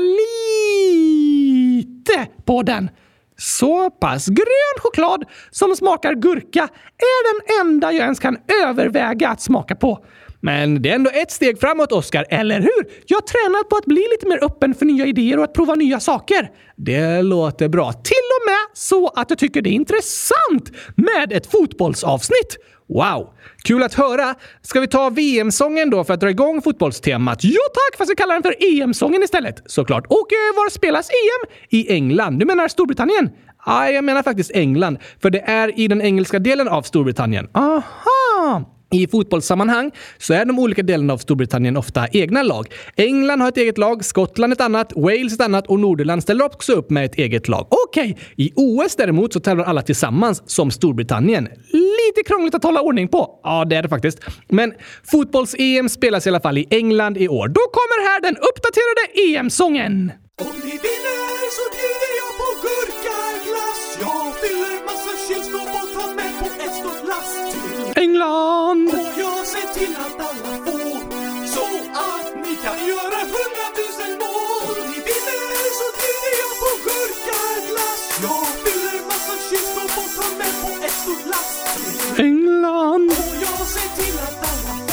lite på den. Så pass grön choklad som smakar gurka är den enda jag ens kan överväga att smaka på. Men det är ändå ett steg framåt, Oscar, eller hur? Jag har tränat på att bli lite mer öppen för nya idéer och att prova nya saker. Det låter bra. Till med så att jag tycker det är intressant med ett fotbollsavsnitt. Wow! Kul att höra. Ska vi ta VM-sången då för att dra igång fotbollstemat? Jo tack, fast vi kallar den för EM-sången istället. Såklart. Och eh, var spelas EM? I England. Du menar Storbritannien? Ja, jag menar faktiskt England. För det är i den engelska delen av Storbritannien. Aha! I fotbollssammanhang så är de olika delarna av Storbritannien ofta egna lag. England har ett eget lag, Skottland ett annat, Wales ett annat och Nordirland ställer också upp med ett eget lag. Okej, okay. i OS däremot så tävlar alla tillsammans som Storbritannien. Lite krångligt att hålla ordning på. Ja, det är det faktiskt. Men fotbolls-EM spelas i alla fall i England i år. Då kommer här den uppdaterade EM-sången. Om vi vinner så bjuder England. Och jag ser till att alla får så att ni kan göra hundratusen mål. Om vi vinner så bjuder jag på gurkaglass. Jag fyller massa kylskåp och tar med på ett stort lass England. Och jag ser till att alla får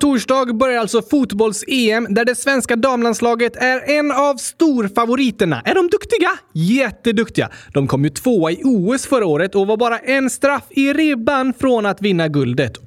torsdag börjar alltså fotbolls-EM där det svenska damlandslaget är en av storfavoriterna. Är de duktiga? Jätteduktiga. De kom ju tvåa i OS förra året och var bara en straff i ribban från att vinna guldet.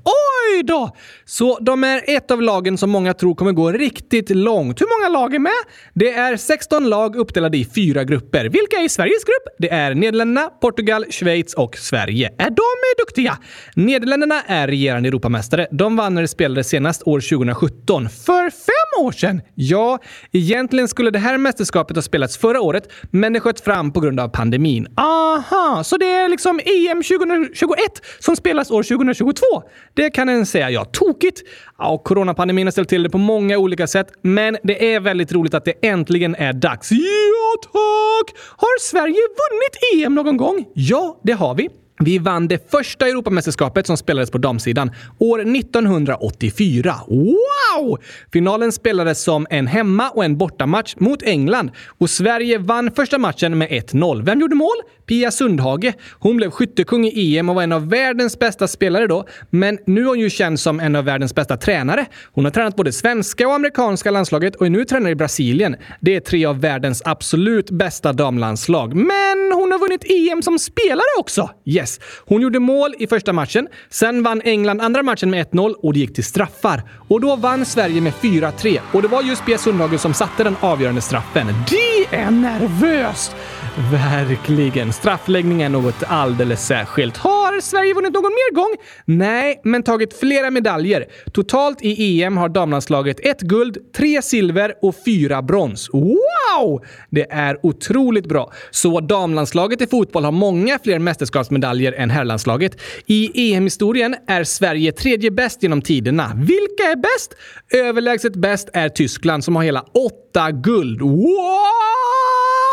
Oj då! Så de är ett av lagen som många tror kommer gå riktigt långt. Hur många lag är med? Det är 16 lag uppdelade i fyra grupper. Vilka är i Sveriges grupp? Det är Nederländerna, Portugal, Schweiz och Sverige. Är de duktiga? Nederländerna är regerande Europamästare. De vann när det spelades senast år 2017. För fem år sedan! Ja, egentligen skulle det här mästerskapet ha spelats förra året, men det sköt fram på grund av pandemin. Aha, så det är liksom EM 2021 som spelas år 2022? Det kan en säga ja, tokigt. Ja, coronapandemin har ställt till det på många olika sätt, men det är väldigt roligt att det äntligen är dags. Ja, tack! Har Sverige vunnit EM någon gång? Ja, det har vi. Vi vann det första Europamästerskapet som spelades på damsidan år 1984. Wow! Finalen spelades som en hemma och en bortamatch mot England och Sverige vann första matchen med 1-0. Vem gjorde mål? Pia Sundhage. Hon blev skyttekung i EM och var en av världens bästa spelare då. Men nu är hon ju känd som en av världens bästa tränare. Hon har tränat både svenska och amerikanska landslaget och är nu tränare i Brasilien. Det är tre av världens absolut bästa damlandslag. Men hon har vunnit EM som spelare också! Yes. Hon gjorde mål i första matchen. Sen vann England andra matchen med 1-0 och det gick till straffar. Och då vann Sverige med 4-3 och det var just Pia Sundhage som satte den avgörande straffen. Det är nervöst! Verkligen. Straffläggning är något alldeles särskilt. Har Sverige vunnit någon mer gång? Nej, men tagit flera medaljer. Totalt i EM har damlandslaget ett guld, tre silver och fyra brons. Wow! Det är otroligt bra. Så damlandslaget i fotboll har många fler mästerskapsmedaljer än herrlandslaget. I EM-historien är Sverige tredje bäst genom tiderna. Vilka är bäst? Överlägset bäst är Tyskland som har hela åtta guld.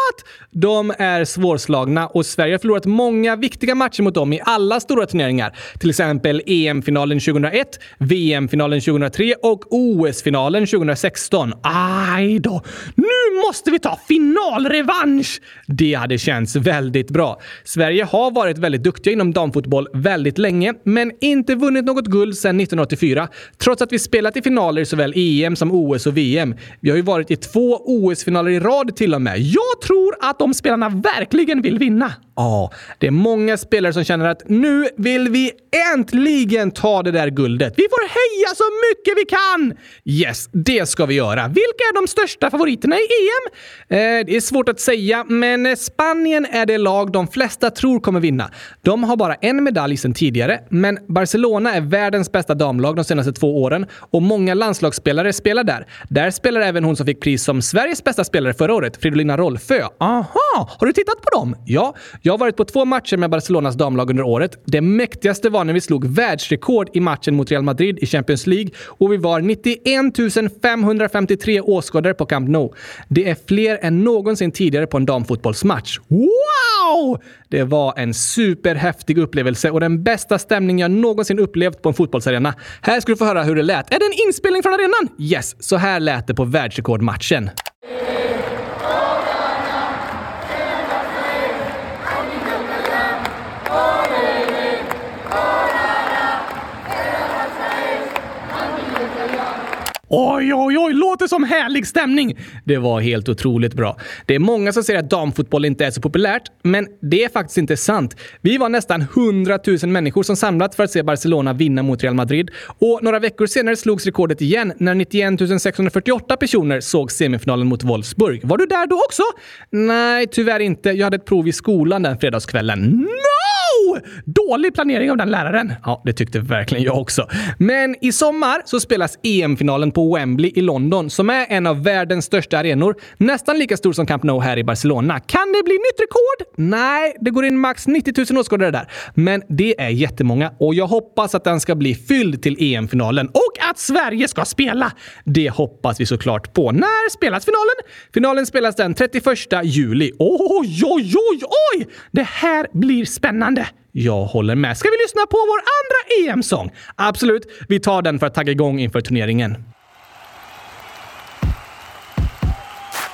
What? De är svårslagna och Sverige har förlorat många viktiga matcher mot dem i alla stora turneringar. Till exempel EM-finalen 2001, VM-finalen 2003 och OS-finalen 2016. Aj då! Nu måste vi ta finalrevansch! Det hade känts väldigt bra. Sverige har varit väldigt duktiga inom damfotboll väldigt länge, men inte vunnit något guld sedan 1984, trots att vi spelat i finaler i såväl EM som OS och VM. Vi har ju varit i två OS-finaler i rad till och med. Jag tror att de spelarna verkligen vill vinna. Ja, det är många spelare som känner att nu vill vi äntligen ta det där guldet. Vi får heja så mycket vi kan! Yes, det ska vi göra. Vilka är de största favoriterna i EM? Eh, det är svårt att säga, men Spanien är det lag de flesta tror kommer vinna. De har bara en medalj sedan tidigare, men Barcelona är världens bästa damlag de senaste två åren och många landslagsspelare spelar där. Där spelar även hon som fick pris som Sveriges bästa spelare förra året, Fridolina Rolfö. Aha! Har du tittat på dem? Ja, jag har varit på två matcher med Barcelonas damlag under året. Det mäktigaste var när vi slog världsrekord i matchen mot Real Madrid i Champions League och vi var 91 553 åskådare på Camp Nou. Det är fler än någonsin tidigare på en damfotbollsmatch. Wow! Det var en superhäftig upplevelse och den bästa stämning jag någonsin upplevt på en fotbollsarena. Här ska du få höra hur det lät. Är det en inspelning från arenan? Yes, så här lät det på världsrekordmatchen. Oj, oj, oj, låter som härlig stämning! Det var helt otroligt bra. Det är många som säger att damfotboll inte är så populärt, men det är faktiskt inte sant. Vi var nästan 100 000 människor som samlats för att se Barcelona vinna mot Real Madrid och några veckor senare slogs rekordet igen när 91 648 personer såg semifinalen mot Wolfsburg. Var du där då också? Nej, tyvärr inte. Jag hade ett prov i skolan den fredagskvällen. No! Dålig planering av den läraren. Ja, det tyckte verkligen jag också. Men i sommar så spelas EM-finalen på Wembley i London som är en av världens största arenor. Nästan lika stor som Camp Nou här i Barcelona. Kan det bli nytt rekord? Nej, det går in max 90 000 åskådare där. Men det är jättemånga och jag hoppas att den ska bli fylld till EM-finalen och att Sverige ska spela. Det hoppas vi såklart på. När spelas finalen? Finalen spelas den 31 juli. Oj, oj, oj, oj! Det här blir spännande. Jag håller med. Ska vi lyssna på vår andra EM-sång? Absolut. Vi tar den för att tagga igång inför turneringen.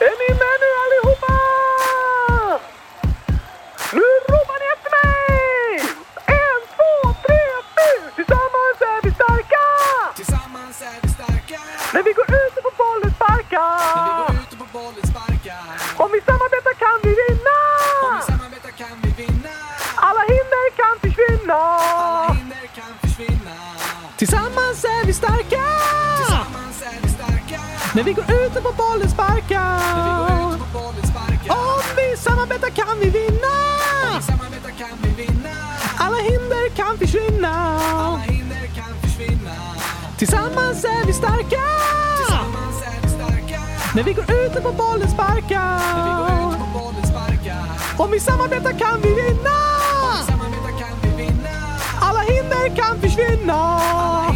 Är ni med nu allihopa? Nu ropar ni efter mig! En, två, tre, fyr! Tillsammans är vi starka! Tillsammans När vi går ute När vi går ute på bollen sparkar. Om vi samarbetar kan vi vinna. Alla hinder kan försvinna. Tillsammans är vi starka. När vi går ute på bollen sparkar. Om vi samarbetar kan vi vinna. Alla hinder kan försvinna.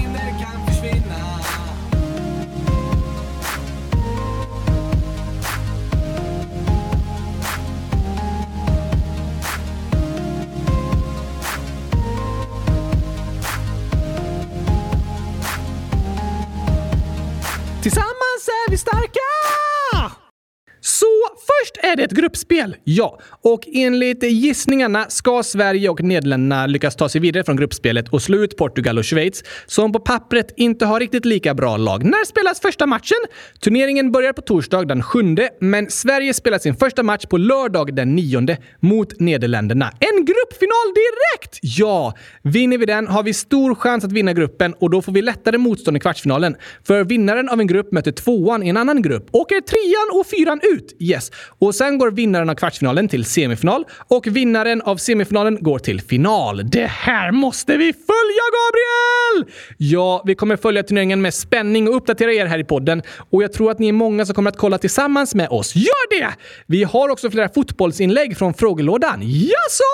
Ett gruppspel, ja. Och enligt gissningarna ska Sverige och Nederländerna lyckas ta sig vidare från gruppspelet och slå ut Portugal och Schweiz, som på pappret inte har riktigt lika bra lag. När spelas första matchen? Turneringen börjar på torsdag den 7, men Sverige spelar sin första match på lördag den 9 mot Nederländerna. En gruppfinal direkt! Ja! Vinner vi den har vi stor chans att vinna gruppen och då får vi lättare motstånd i kvartsfinalen. För vinnaren av en grupp möter tvåan i en annan grupp. Åker trean och fyran ut. Yes. Och sen går vinnaren av kvartsfinalen till semifinal och vinnaren av semifinalen går till final. Det här måste vi följa, Gabriel! Ja, vi kommer följa turneringen med spänning och uppdatera er här i podden. Och jag tror att ni är många som kommer att kolla tillsammans med oss. Gör det! Vi har också flera fotbollsinlägg från frågelådan. Jaså?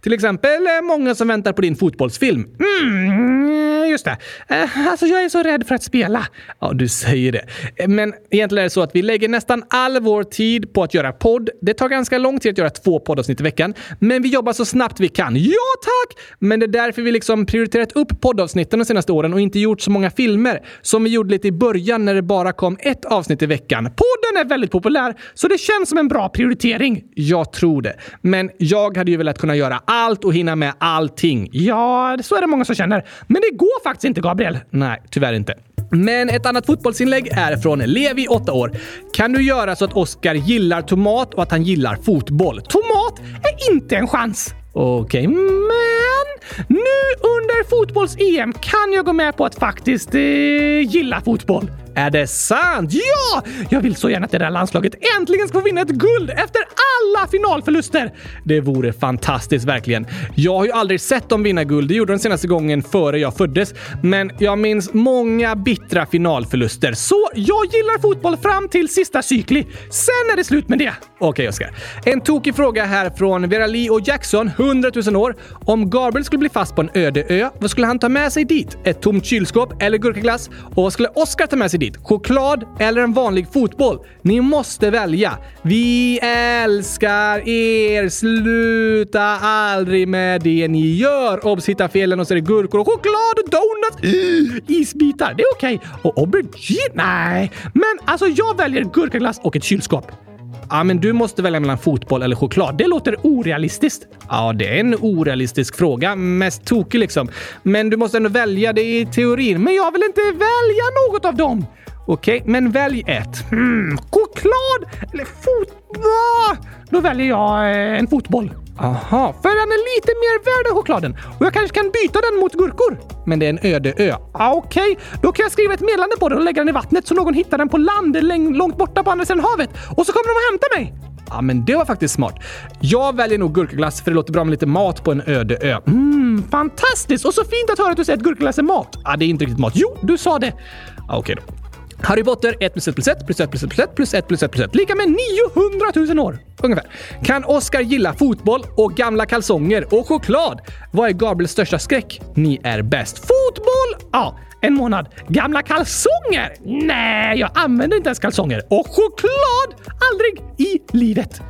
Till exempel eh, många som väntar på din fotbollsfilm. Mm, just det. Eh, alltså, jag är så rädd för att spela. Ja, du säger det. Eh, men egentligen är det så att vi lägger nästan all vår tid på att göra podd. Det tar ganska lång tid att göra två poddavsnitt i veckan, men vi jobbar så snabbt vi kan. Ja, tack! Men det är därför vi liksom prioriterat upp poddavsnitten de senaste åren och inte gjort så många filmer som vi gjorde lite i början när det bara kom ett avsnitt i veckan. Podden är väldigt populär, så det känns som en bra prioritering. Jag tror det. Men jag hade ju velat kunna göra allt och hinna med allting. Ja, så är det många som känner. Men det går faktiskt inte, Gabriel. Nej, tyvärr inte. Men ett annat fotbollsinlägg är från Levi, 8 år. Kan du göra så att Oskar gillar tomat och att han gillar fotboll? Tomat är inte en chans! Okej, okay, men men nu under fotbolls-EM kan jag gå med på att faktiskt eh, gilla fotboll. Är det sant? Ja! Jag vill så gärna att det där landslaget äntligen ska få vinna ett guld efter alla finalförluster. Det vore fantastiskt verkligen. Jag har ju aldrig sett dem vinna guld. Det gjorde de senaste gången före jag föddes. Men jag minns många bittra finalförluster. Så jag gillar fotboll fram till sista cykli. Sen är det slut med det. Okej, okay, Oskar. En tokig fråga här från Vera Lee och Jackson, 100 000 år. Om Gabriel skulle bli fast på en öde ö, vad skulle han ta med sig dit? Ett tomt kylskåp eller gurkaglass? Och vad skulle Oskar ta med sig dit? Choklad eller en vanlig fotboll? Ni måste välja. Vi älskar er! Sluta aldrig med det ni gör! Obs! Hitta felen och så är det gurkor och choklad och donuts! Isbitar, det är okej. Okay. Och aubergine? Nej, men alltså jag väljer gurkaglass och ett kylskåp. Ja, men du måste välja mellan fotboll eller choklad. Det låter orealistiskt. Ja, det är en orealistisk fråga. Mest tokig liksom. Men du måste ändå välja det i teorin. Men jag vill inte välja något av dem! Okej, okay, men välj ett. Hmm, choklad eller fotboll? Då väljer jag eh, en fotboll. Aha, för den är lite mer värd än chokladen och jag kanske kan byta den mot gurkor. Men det är en öde ö. Ah, Okej, okay. då kan jag skriva ett meddelande på den och lägga den i vattnet så någon hittar den på land långt borta på andra sidan havet och så kommer de och hämtar mig. Ja, men det var faktiskt smart. Jag väljer nog gurkaglass för det låter bra med lite mat på en öde ö. Mm, fantastiskt! Och så fint att höra att du säger att gurkaglass är mat. Ja, det är inte riktigt mat. Jo, du sa det. Ah, okej okay då. Harry Potter 1 plus 1 plus 1 plus 1 plus 1 plus 1 plus 1 plus 1 plus 1 lika med 900 000 år. Ungefär. Kan Oscar gilla fotboll och gamla kalsonger och choklad? Vad är Gabriels största skräck? Ni är bäst. Fotboll? Ja, en månad. Gamla kalsonger? Nej, jag använder inte ens kalsonger. Och choklad? Aldrig i livet.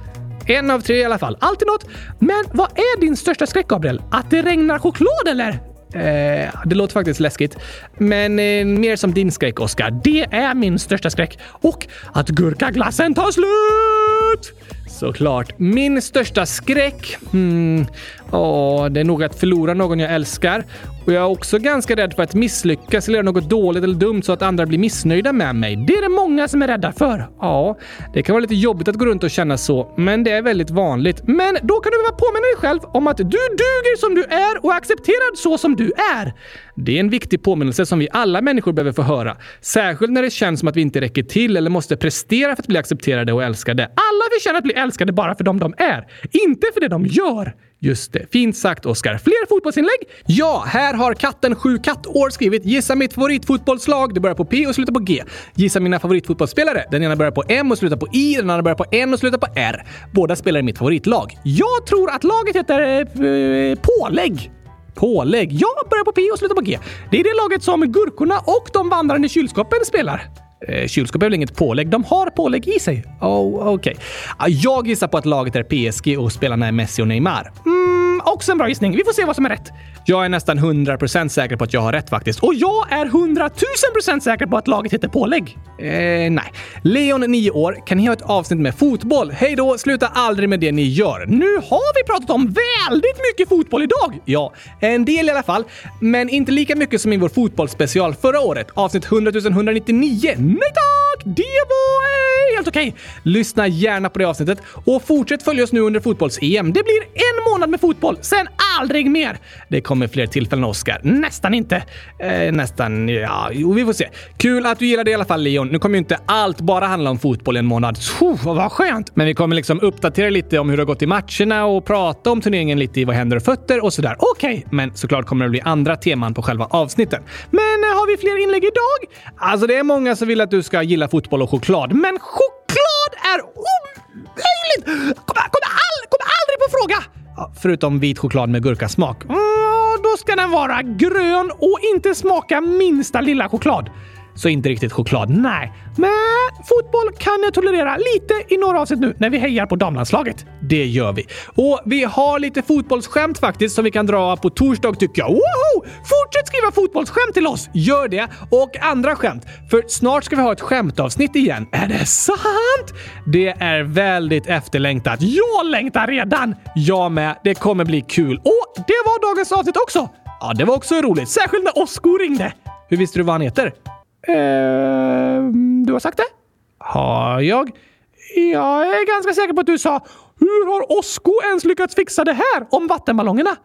En av tre i alla fall. Alltid något. Men vad är din största skräck, Gabriel? Att det regnar choklad eller? Eh, det låter faktiskt läskigt. Men eh, mer som din skräck, Oskar. Det är min största skräck. Och att gurkaglassen tar slut! Såklart. Min största skräck? Hmm. Ja, det är nog att förlora någon jag älskar. Och Och jag är också ganska rädd för att misslyckas eller göra något dåligt eller dumt så att andra blir missnöjda med mig. Det är det många som är rädda för. Ja, det kan vara lite jobbigt att gå runt och känna så, men det är väldigt vanligt. Men då kan du behöva påminna dig själv om att du duger som du är och är accepterad så som du är. Det är en viktig påminnelse som vi alla människor behöver få höra. Särskilt när det känns som att vi inte räcker till eller måste prestera för att bli accepterade och älskade. Alla förtjänar att bli älskade bara för dem de är, inte för det de gör. Just det. Fint sagt, Oskar. Fler fotbollsinlägg? Ja, här har katten 7 kattår skrivit “Gissa mitt favoritfotbollslag. Det börjar på P och slutar på G. Gissa mina favoritfotbollsspelare. Den ena börjar på M och slutar på I. Den andra börjar på N och slutar på R. Båda spelar i mitt favoritlag. Jag tror att laget heter eh, Pålägg. Pålägg. Ja, börjar på P och slutar på G. Det är det laget som Gurkorna och de vandrande kylskåpen spelar. Eh, kylskåp är väl inget pålägg? De har pålägg i sig. Oh, okej. Okay. Jag gissar på att laget är PSG och spelarna är Messi och Neymar. Mm, också en bra gissning. Vi får se vad som är rätt. Jag är nästan 100% säker på att jag har rätt faktiskt. Och jag är 100 000% säker på att laget heter Pålägg. Eh, nej. Leon, 9 år. Kan ni ha ett avsnitt med fotboll? Hej då! Sluta aldrig med det ni gör. Nu har vi pratat om väldigt mycket fotboll idag! Ja, en del i alla fall. Men inte lika mycket som i vår fotbollsspecial förra året. Avsnitt 100 199. Nej tack! Det var eh, helt okej. Okay. Lyssna gärna på det avsnittet och fortsätt följa oss nu under fotbolls-EM. Det blir en månad med fotboll, sen aldrig mer. Det kommer fler tillfällen, Oscar. Nästan inte. Eh, nästan, ja, jo, vi får se. Kul att du gillar det i alla fall, Leon. Nu kommer ju inte allt bara handla om fotboll i en månad. Puh, vad skönt! Men vi kommer liksom uppdatera lite om hur det har gått i matcherna och prata om turneringen lite i vad händer och fötter och sådär. Okej, okay. men såklart kommer det bli andra teman på själva avsnitten. Men har vi fler inlägg idag? Alltså, det är många som vill att du ska gilla fotboll och choklad, men choklad är omöjligt! Kommer, kommer, all, kommer aldrig på fråga! förutom vit choklad med gurkasmak. Mm, då ska den vara grön och inte smaka minsta lilla choklad. Så inte riktigt choklad, nej. Men fotboll kan jag tolerera lite i några avsnitt nu när vi hejar på damlandslaget. Det gör vi. Och vi har lite fotbollsskämt faktiskt som vi kan dra på torsdag tycker jag. Woho! Fortsätt skriva fotbollsskämt till oss! Gör det! Och andra skämt. För snart ska vi ha ett skämtavsnitt igen. Är det sant? Det är väldigt efterlängtat. Jag längtar redan! Jag med. Det kommer bli kul. Och det var dagens avsnitt också. Ja, det var också roligt. Särskilt när Osko ringde. Hur visste du vad han heter? Eh, du har sagt det? Har jag? Jag är ganska säker på att du sa “Hur har Osko ens lyckats fixa det här om vattenballongerna?”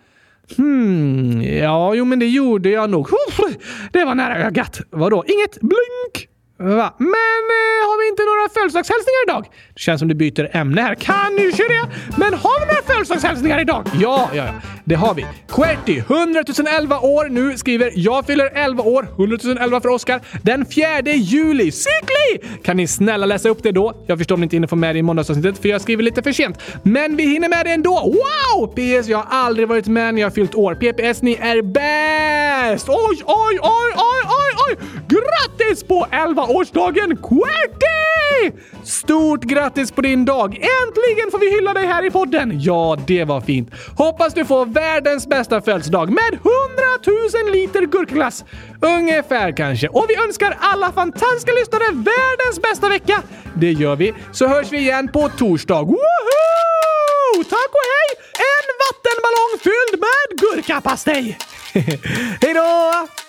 Hmm, ja, jo men det gjorde jag nog. *laughs* Det var nära ögat. Vadå? Inget blink? Va? Men eh, har vi inte några födelsedagshälsningar idag? Det känns som du byter ämne här. Kanske det. Men har vi några födelsedagshälsningar idag? Ja, ja, ja. Det har vi. Querty, 100 011 år nu, skriver “Jag fyller 11 år, 100 011 för Oskar, den 4 juli. Cykli! Kan ni snälla läsa upp det då? Jag förstår om ni inte hinner få med det i måndagsavsnittet för jag skriver lite för sent. Men vi hinner med det ändå. Wow! PS, jag har aldrig varit med när jag har fyllt år. PPS, ni är bäst! Oj, oj, oj, oj, oj, oj! Grattis på 11-årsdagen Querty! Stort grattis på din dag! Äntligen får vi hylla dig här i podden! Ja, det var fint. Hoppas du får världens bästa födelsedag med 100 000 liter gurkglass. Ungefär kanske. Och vi önskar alla fantastiska lyssnare världens bästa vecka. Det gör vi. Så hörs vi igen på torsdag. Woho! Tack och hej! En vattenballong fylld med gurkapastej! *laughs* Hej då!